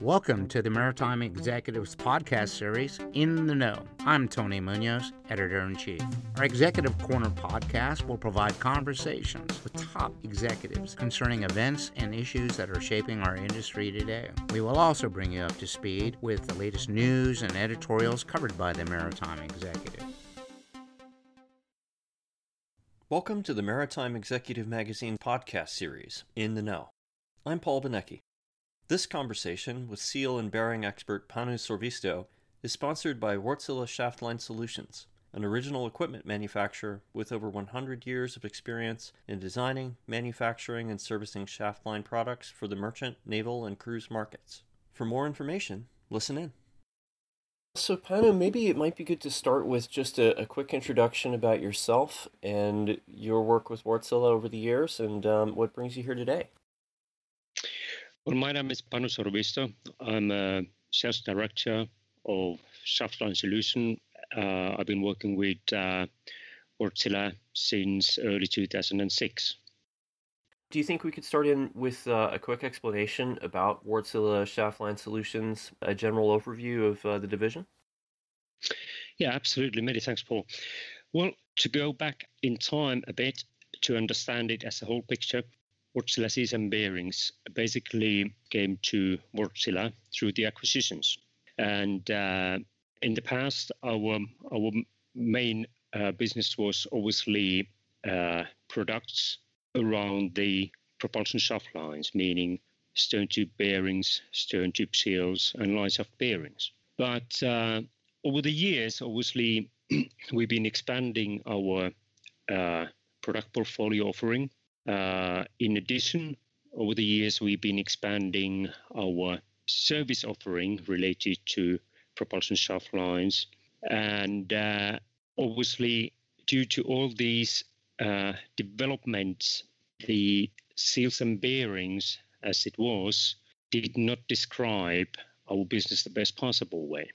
Welcome to the Maritime Executives podcast series, In the Know. I'm Tony Munoz, editor in chief. Our Executive Corner podcast will provide conversations with top executives concerning events and issues that are shaping our industry today. We will also bring you up to speed with the latest news and editorials covered by the Maritime Executive. Welcome to the Maritime Executive Magazine podcast series, In the Know. I'm Paul Benecki. This conversation with seal and bearing expert Panu Sorvisto is sponsored by Wärtsilä Shaftline Solutions, an original equipment manufacturer with over 100 years of experience in designing, manufacturing, and servicing shaftline products for the merchant, naval, and cruise markets. For more information, listen in. So, Panu, maybe it might be good to start with just a, a quick introduction about yourself and your work with Wärtsilä over the years and um, what brings you here today. Well, my name is Panu Sorvisto. I'm a sales director of Shaftline Solution. Uh, I've been working with uh, Wärtsilä since early 2006. Do you think we could start in with uh, a quick explanation about Wärtsilä Shaftline Solutions, a general overview of uh, the division? Yeah, absolutely. Many thanks, Paul. Well, to go back in time a bit to understand it as a whole picture, Wärtsilä Seals and Bearings basically came to Wärtsilä through the acquisitions. And uh, in the past, our our main uh, business was obviously uh, products around the propulsion shaft lines, meaning stern tube bearings, stern tube seals, and line shaft bearings. But uh, over the years, obviously, we've been expanding our uh, product portfolio offering in addition, over the years, we've been expanding our service offering related to propulsion shaft lines. And uh, obviously, due to all these uh, developments, the seals and bearings, as it was, did not describe our business the best possible way.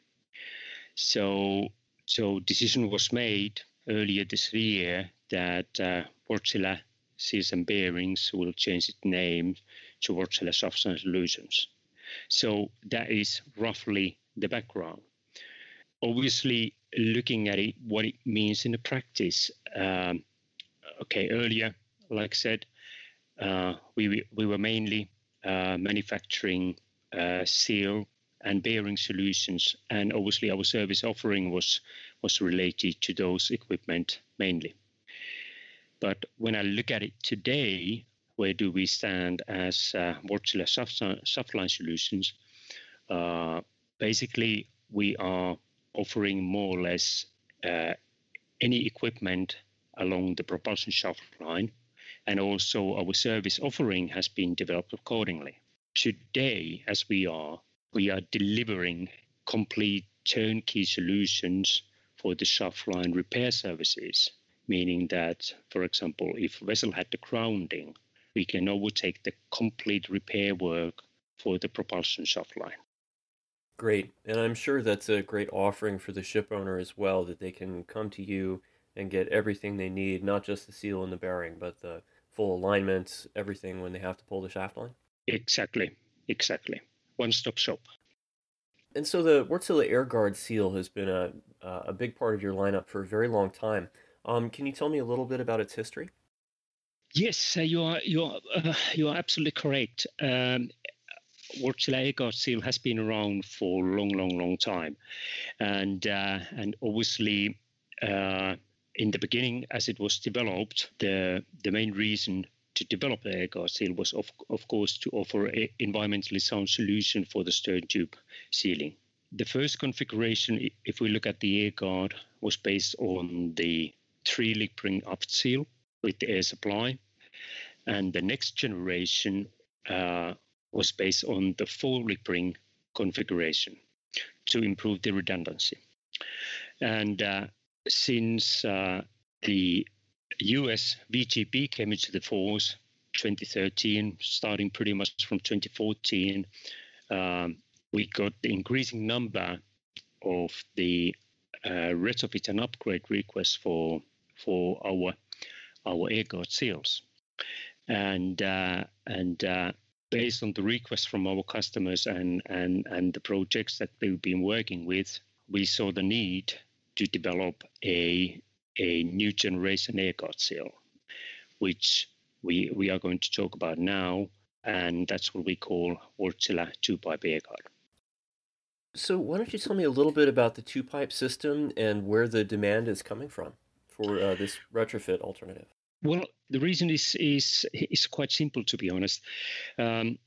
So, so decision was made earlier this year that uh, Wärtsilä seals and bearings will change its name to Wärtsilä Shaftline Solutions. So that is roughly the background. Obviously, looking at it, what it means in the practice. Um, okay, earlier, like I said, uh, we we were mainly uh, manufacturing uh, seal and bearing solutions, and obviously our service offering was was related to those equipment mainly. But when I look at it today, where do we stand as uh, Wärtsilä Shaftline Solutions? Uh, basically, we are offering more or less uh, any equipment along the propulsion shaft line, and also our service offering has been developed accordingly. Today, as we are, we are delivering complete turnkey solutions for the shaft line repair services meaning that, for example, if vessel had the grounding, we can overtake the complete repair work for the propulsion shaft line. Great. And I'm sure that's a great offering for the ship owner as well, that they can come to you and get everything they need, not just the seal and the bearing, but the full alignments, everything when they have to pull the shaft line? Exactly. Exactly. One stop shop. And so the Wärtsilä Air Guard seal has been a, a big part of your lineup for a very long time. Um, can you tell me a little bit about its history? Yes, uh, you are you are uh, you are absolutely correct. Um, Wärtsilä seal has been around for a long, long, long time, and uh, and obviously uh, in the beginning, as it was developed, the the main reason to develop the air seal was of of course to offer an environmentally sound solution for the stern tube sealing. The first configuration, if we look at the air guard, was based on the three link spring aft seal with the air supply. And the next generation uh, was based on the four link spring configuration to improve the redundancy. And uh, since uh, the US VGP came into the force 2013, starting pretty much from 2014, um, we got the increasing number of the uh, retrofit and upgrade requests for for our our air guard seals. And uh, and uh, based on the request from our customers and, and, and the projects that we've been working with, we saw the need to develop a, a new generation air guard seal, which we, we are going to talk about now. And that's what we call Wärtsilä two pipe air guard. So, why don't you tell me a little bit about the two pipe system and where the demand is coming from for uh, this retrofit alternative? Well, the reason is is is quite simple, to be honest. Um,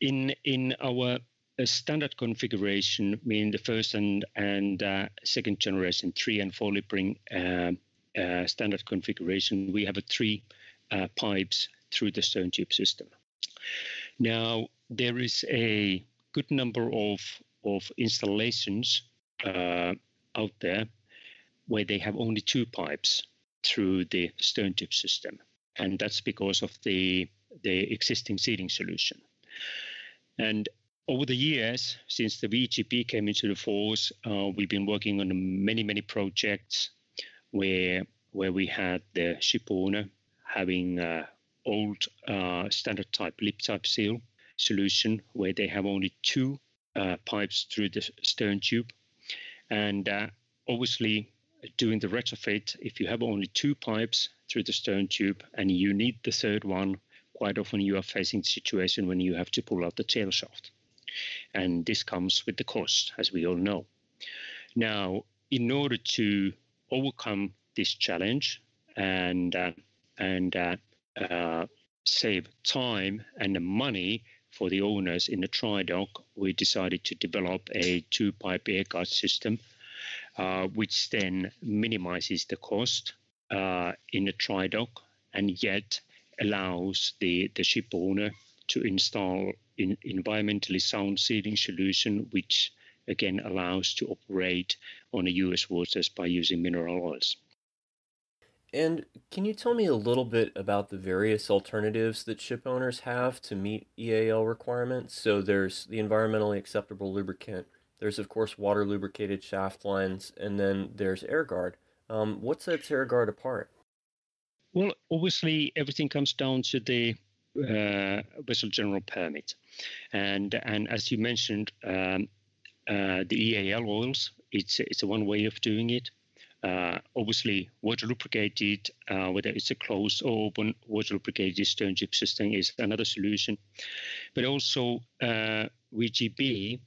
in in our uh, standard configuration, meaning the first and and uh, second generation three and four lipring uh, uh, standard configuration, we have a three uh, pipes through the stern tube system. Now there is a good number of of installations out there where they have only two pipes through the stern tube system. And that's because of the, the existing sealing solution. And over the years, since the VGP came into the force, uh, we've been working on many, many projects where where we had the ship owner having uh, old uh, standard type lip type seal solution where they have only two uh, pipes through the stern tube. And uh, obviously, doing the retrofit, if you have only two pipes through the stern tube and you need the third one, quite often you are facing the situation when you have to pull out the tail shaft. And this comes with the cost, as we all know. Now, in order to overcome this challenge and uh, and uh, uh, save time and money for the owners in the dry dock, we decided to develop a two-pipe air guard system uh, which then minimizes the cost uh, in the dry dock and yet allows the, the ship owner to install an environmentally sound sealing solution, which again allows to operate on the US waters by using mineral oils. And can you tell me a little bit about the various alternatives that ship owners have to meet EAL requirements? So there's the environmentally acceptable lubricant, there's, of course, water lubricated shaft lines, and then there's air guard. Um, what sets air guard apart? Well, obviously, everything comes down to the uh, vessel general permit. And, and as you mentioned, um, uh, the EAL oils, it's, it's one way of doing it. Uh, obviously, water lubricated, uh, whether it's a closed or open water lubricated stern tube system, is another solution. But also, uh, VGP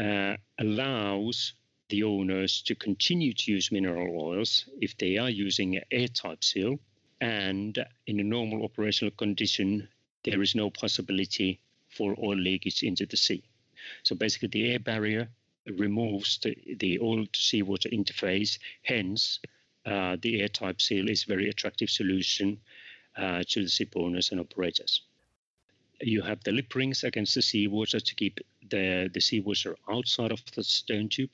uh, allows the owners to continue to use mineral oils if they are using an air type seal. And in a normal operational condition, there is no possibility for oil leakage into the sea. So basically, the air barrier removes the, the oil to seawater interface. Hence, uh, the air type seal is a very attractive solution uh, to the ship owners and operators you have the lip rings against the seawater to keep the, the seawater outside of the stern tube.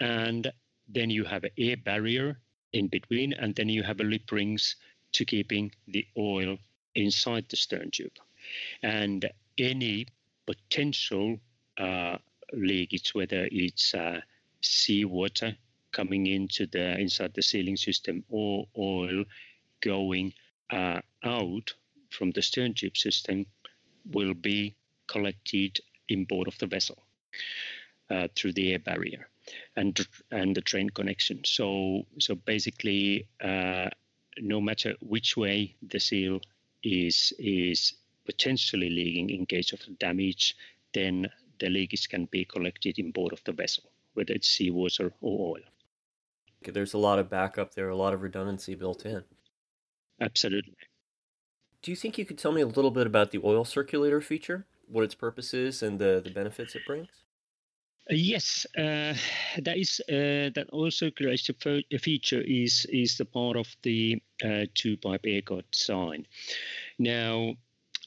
And then you have an air barrier in between, and then you have a lip rings to keeping the oil inside the stern tube. And any potential uh, leakage, whether it's uh, seawater coming into the inside the sealing system or oil going uh, out from the stern tube system, will be collected in board of the vessel uh, through the air barrier and and the train connection. So so basically, uh, no matter which way the seal is is potentially leaking in case of damage, then the leakage can be collected in board of the vessel, whether it's seawater or oil. There's a lot of backup there, a lot of redundancy built in. Absolutely. Do you think you could tell me a little bit about the oil circulator feature, what its purpose is, and the, the benefits it brings? Uh, yes, uh, that is uh, that oil circulation feature is is the part of the uh, two pipe air guard design. Now,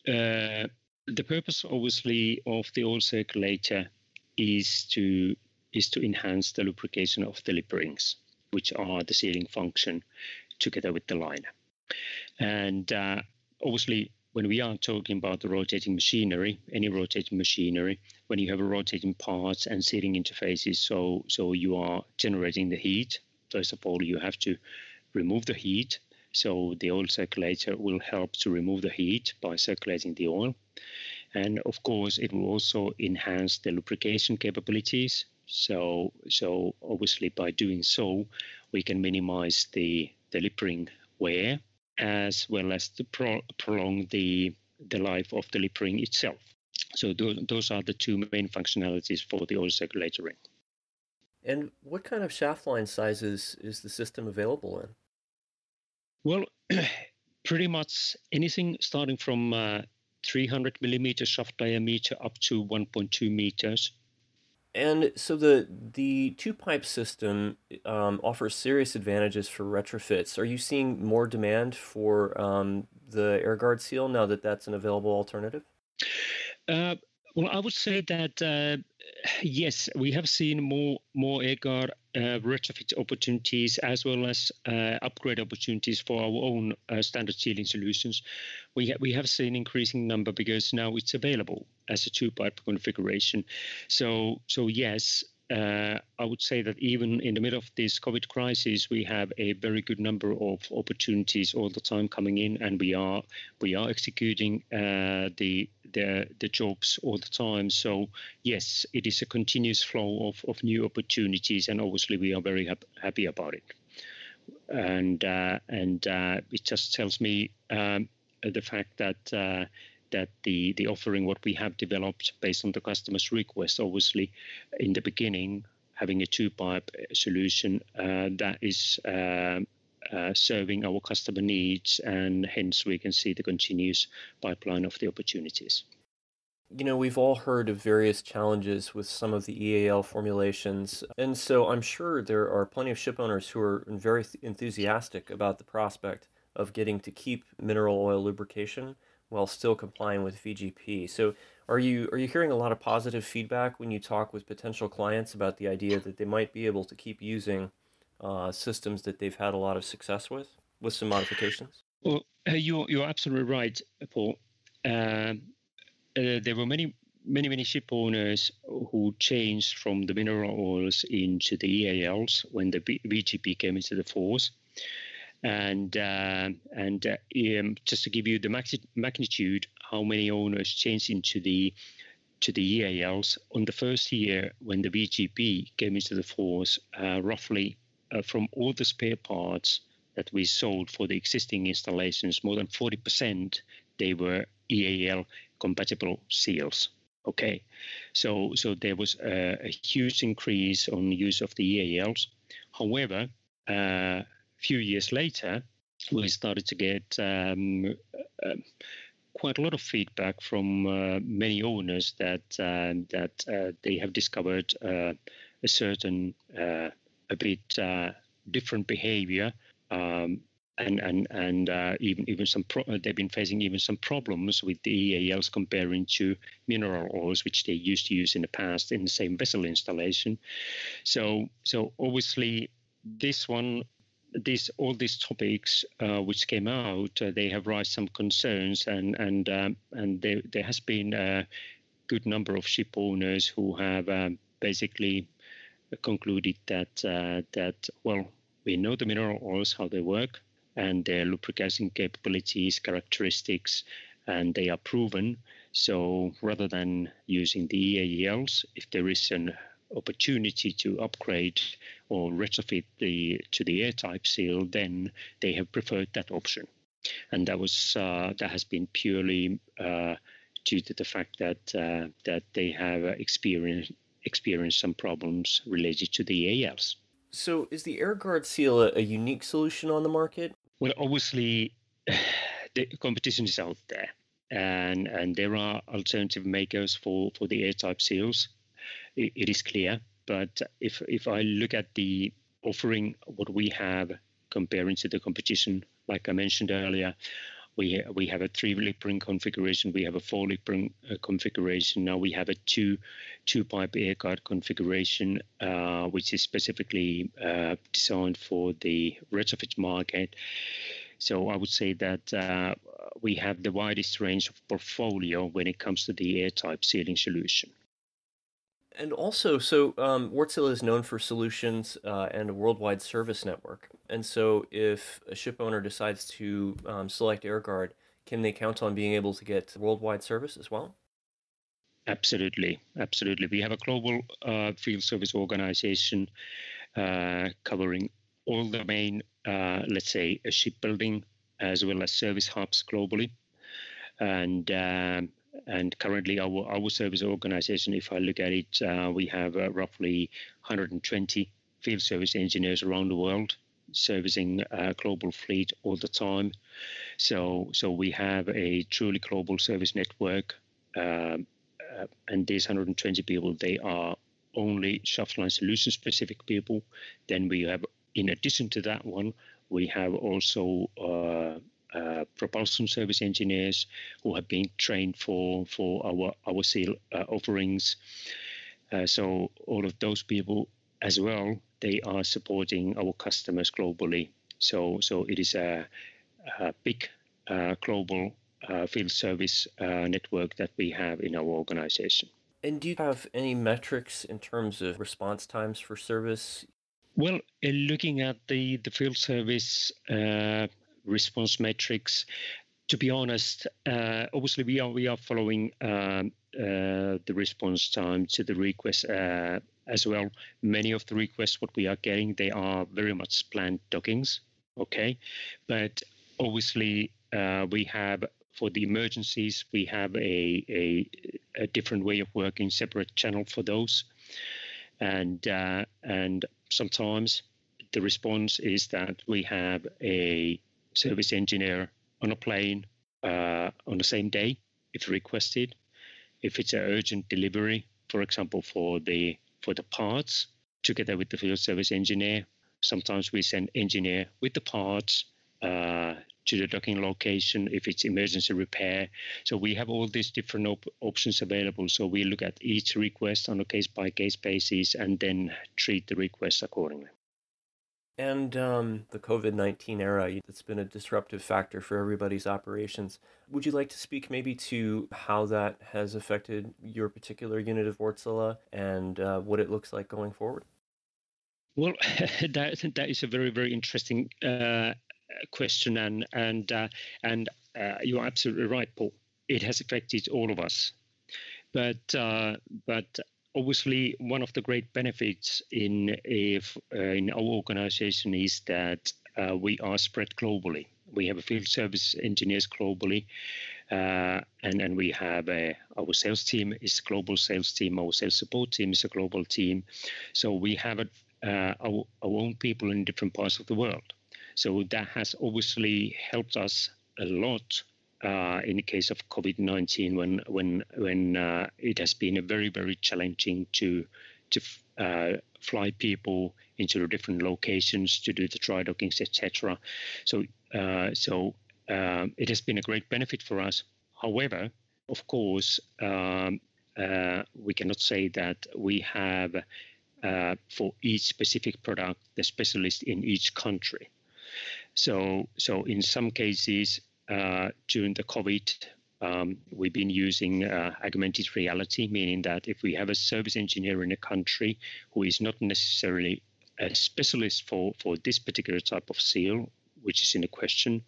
uh, the purpose, obviously, of the oil circulator is to is to enhance the lubrication of the lip rings, which are the sealing function, together with the liner. And uh, obviously, when we are talking about the rotating machinery, any rotating machinery, when you have rotating parts and sealing interfaces, so so you are generating the heat. First of all, you have to remove the heat. So the oil circulator will help to remove the heat by circulating the oil. And of course, it will also enhance the lubrication capabilities. So, so obviously, by doing so, we can minimize the, the wear as well as to pro- prolong the, the life of the lip ring itself. So, those, those are the two main functionalities for the oil circulator ring. And what kind of shaft line sizes is the system available in? Well, pretty much anything starting from uh, 300 millimeter shaft diameter up to 1.2 meters. And so the the two pipe system um, offers serious advantages for retrofits. Are you seeing more demand for um, the AirGuard seal now that that's an available alternative? Uh, well, I would say that uh, yes, we have seen more more AirGuard uh, retrofit opportunities as well as uh, upgrade opportunities for our own uh, standard sealing solutions. We ha- we have seen increasing number because now it's available as a two pipe configuration. So so yes, uh, I would say that even in the middle of this COVID crisis, we have a very good number of opportunities all the time coming in, and we are we are executing uh, the the the jobs all the time. So yes, it is a continuous flow of, of new opportunities, and obviously we are very ha- happy about it. And uh, and uh, it just tells me um, the fact that uh, that the the offering what we have developed based on the customer's request, obviously, in the beginning, having a two pipe solution uh, that is uh, uh, serving our customer needs, and hence we can see the continuous pipeline of the opportunities. You know, we've all heard of various challenges with some of the EAL formulations, and so I'm sure there are plenty of ship owners who are very enthusiastic about the prospect of getting to keep mineral oil lubrication while still complying with VGP. So are you are you hearing a lot of positive feedback when you talk with potential clients about the idea that they might be able to keep using uh, systems that they've had a lot of success with with some modifications? Well, uh, you're you're absolutely right, Paul. Uh, uh, there were many many many ship owners who changed from the mineral oils into the EALs when the VGP came into the force and uh, and uh, um, just to give you the magnitude, how many owners changed into the to the EALs on the first year when the VGP came into the force, uh, roughly uh, from all the spare parts that we sold for the existing installations, more than 40% they were EAL compatible seals. Okay, so so there was a, a huge increase on use of the EALs. However, uh, few years later, we started to get um, uh, quite a lot of feedback from uh, many owners that uh, that uh, they have discovered uh, a certain uh, a bit different behavior. Um, and and and even even some pro- they've been facing even some problems with the EALs comparing to mineral oils, which they used to use in the past in the same vessel installation. So so obviously this one these all these topics uh, which came out, uh, they have raised some concerns, and and um, and there there has been a good number of ship owners who have um, basically concluded that uh, that well we know the mineral oils how they work and their lubricating capabilities characteristics and they are proven. So rather than using the EALs if there is an opportunity to upgrade or retrofit the to the airtype seal, then they have preferred that option, and that was uh, that has been purely uh, due to the fact that uh, that they have experienced experienced some problems related to the EALs. So, is the AirGuard seal a, a unique solution on the market? Well, obviously, the competition is out there, and and there are alternative makers for for the air type seals it, is clear. But if if I look at the offering, what we have comparing to the competition, like I mentioned earlier, we we have a three lip ring configuration, we have a four lip ring uh, configuration. Now we have a two two pipe AirGuard configuration, uh, which is specifically uh, designed for the retrofit market. So I would say that uh, we have the widest range of portfolio when it comes to the air type sealing solution. And also, so um, Wärtsilä is known for solutions uh, and a worldwide service network. And so, if a ship owner decides to um, select AirGuard, can they count on being able to get worldwide service as well? Absolutely, absolutely. We have a global uh, field service organization uh, covering all the main, uh, let's say, shipbuilding as well as service hubs globally. And um, and currently, our our service organization, if I look at it, uh, we have uh, roughly 120 field service engineers around the world servicing a global fleet all the time. So so we have a truly global service network. Um, uh, and these 120 people, they are only shaft line solution specific people. Then we have, in addition to that one, we have also uh, uh, propulsion service engineers who have been trained for for our our SEAL uh, offerings. Uh, so all of those people as well, they are supporting our customers globally. So so it is a, a big uh, global uh, field service network that we have in our organization. And do you have any metrics in terms of response times for service? Well, looking at the, the field service uh, response metrics. To be honest, uh, obviously we are we are following um, uh, the response time to the request uh, as well. Many of the requests what we are getting they are very much planned dockings, okay, but obviously uh, we have for the emergencies we have a, a, a different way of working, separate channel for those, and uh, and sometimes the response is that we have a service engineer on a plane uh, on the same day if requested. If it's an urgent delivery, for example, for the for the parts, together with the field service engineer, sometimes we send engineer with the parts uh, to the docking location if it's emergency repair. So we have all these different op- options available. So we look at each request on a case by case basis and then treat the request accordingly. And um, the COVID 19 era, it's been a disruptive factor for everybody's operations. Would you like to speak maybe to how that has affected your particular unit of Wärtsilä and uh, what it looks like going forward? Well, that, that is a very, very interesting uh, question, and and uh, and uh, you're absolutely right, Paul. It has affected all of us, but uh, but obviously one of the great benefits in if uh, in our organization is that uh, we are spread globally. We have field service engineers globally, uh, and and we have a, our sales team is a global sales team. Our sales support team is a global team, so we have a, uh, our our own people in different parts of the world. So that has obviously helped us a lot uh, in the case of COVID-19 when when when uh, it has been very very challenging to to uh, fly people into the different locations to do the dry dockings etc. So uh, so um, it has been a great benefit for us. However, of course, um, uh, we cannot say that we have uh, for each specific product the specialist in each country. So so in some cases uh, during the COVID, um, we've been using uh, augmented reality, meaning that if we have a service engineer in a country who is not necessarily a specialist for, for this particular type of seal, which is in the question,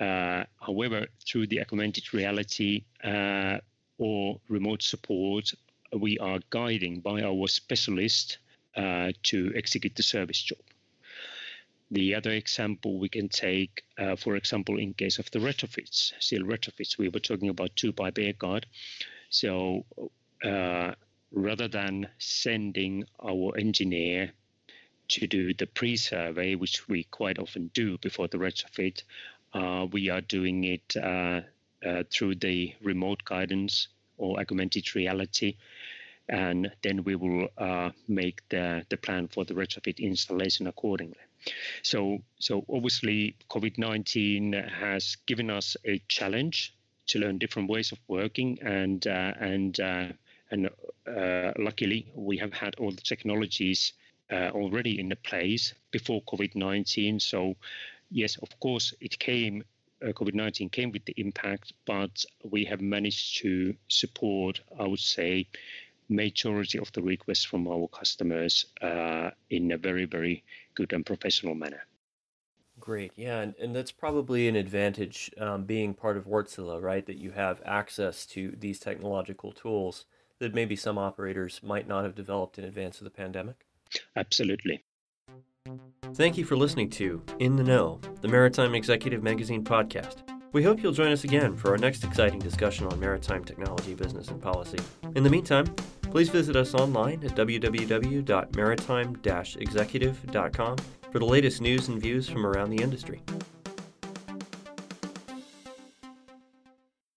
uh, however, through the augmented reality uh, or remote support, we are guiding by our specialist uh, to execute the service job. The other example we can take, uh, for example, in case of the retrofits, seal retrofits, we were talking about two pipe air guard. So uh, rather than sending our engineer to do the pre-survey, which we quite often do before the retrofit, uh, we are doing it uh, uh, through the remote guidance or augmented reality and then we will uh, make the, the plan for the retrofit installation accordingly. So, so obviously, COVID 19 has given us a challenge to learn different ways of working, and uh, and uh, and uh, luckily, we have had all the technologies uh, already in the place before COVID 19. So, yes, of course, it came. Uh, COVID 19 came with the impact, but we have managed to support, I would say, majority of the requests from our customers uh, in a very, very good and professional manner. Great. Yeah. And, and that's probably an advantage um, being part of Wärtsilä, right? That you have access to these technological tools that maybe some operators might not have developed in advance of the pandemic. Absolutely. Thank you for listening to In the Know, the Maritime Executive Magazine podcast. We hope you'll join us again for our next exciting discussion on maritime technology, business, and policy. In the meantime, please visit us online at www.maritime executive.com for the latest news and views from around the industry.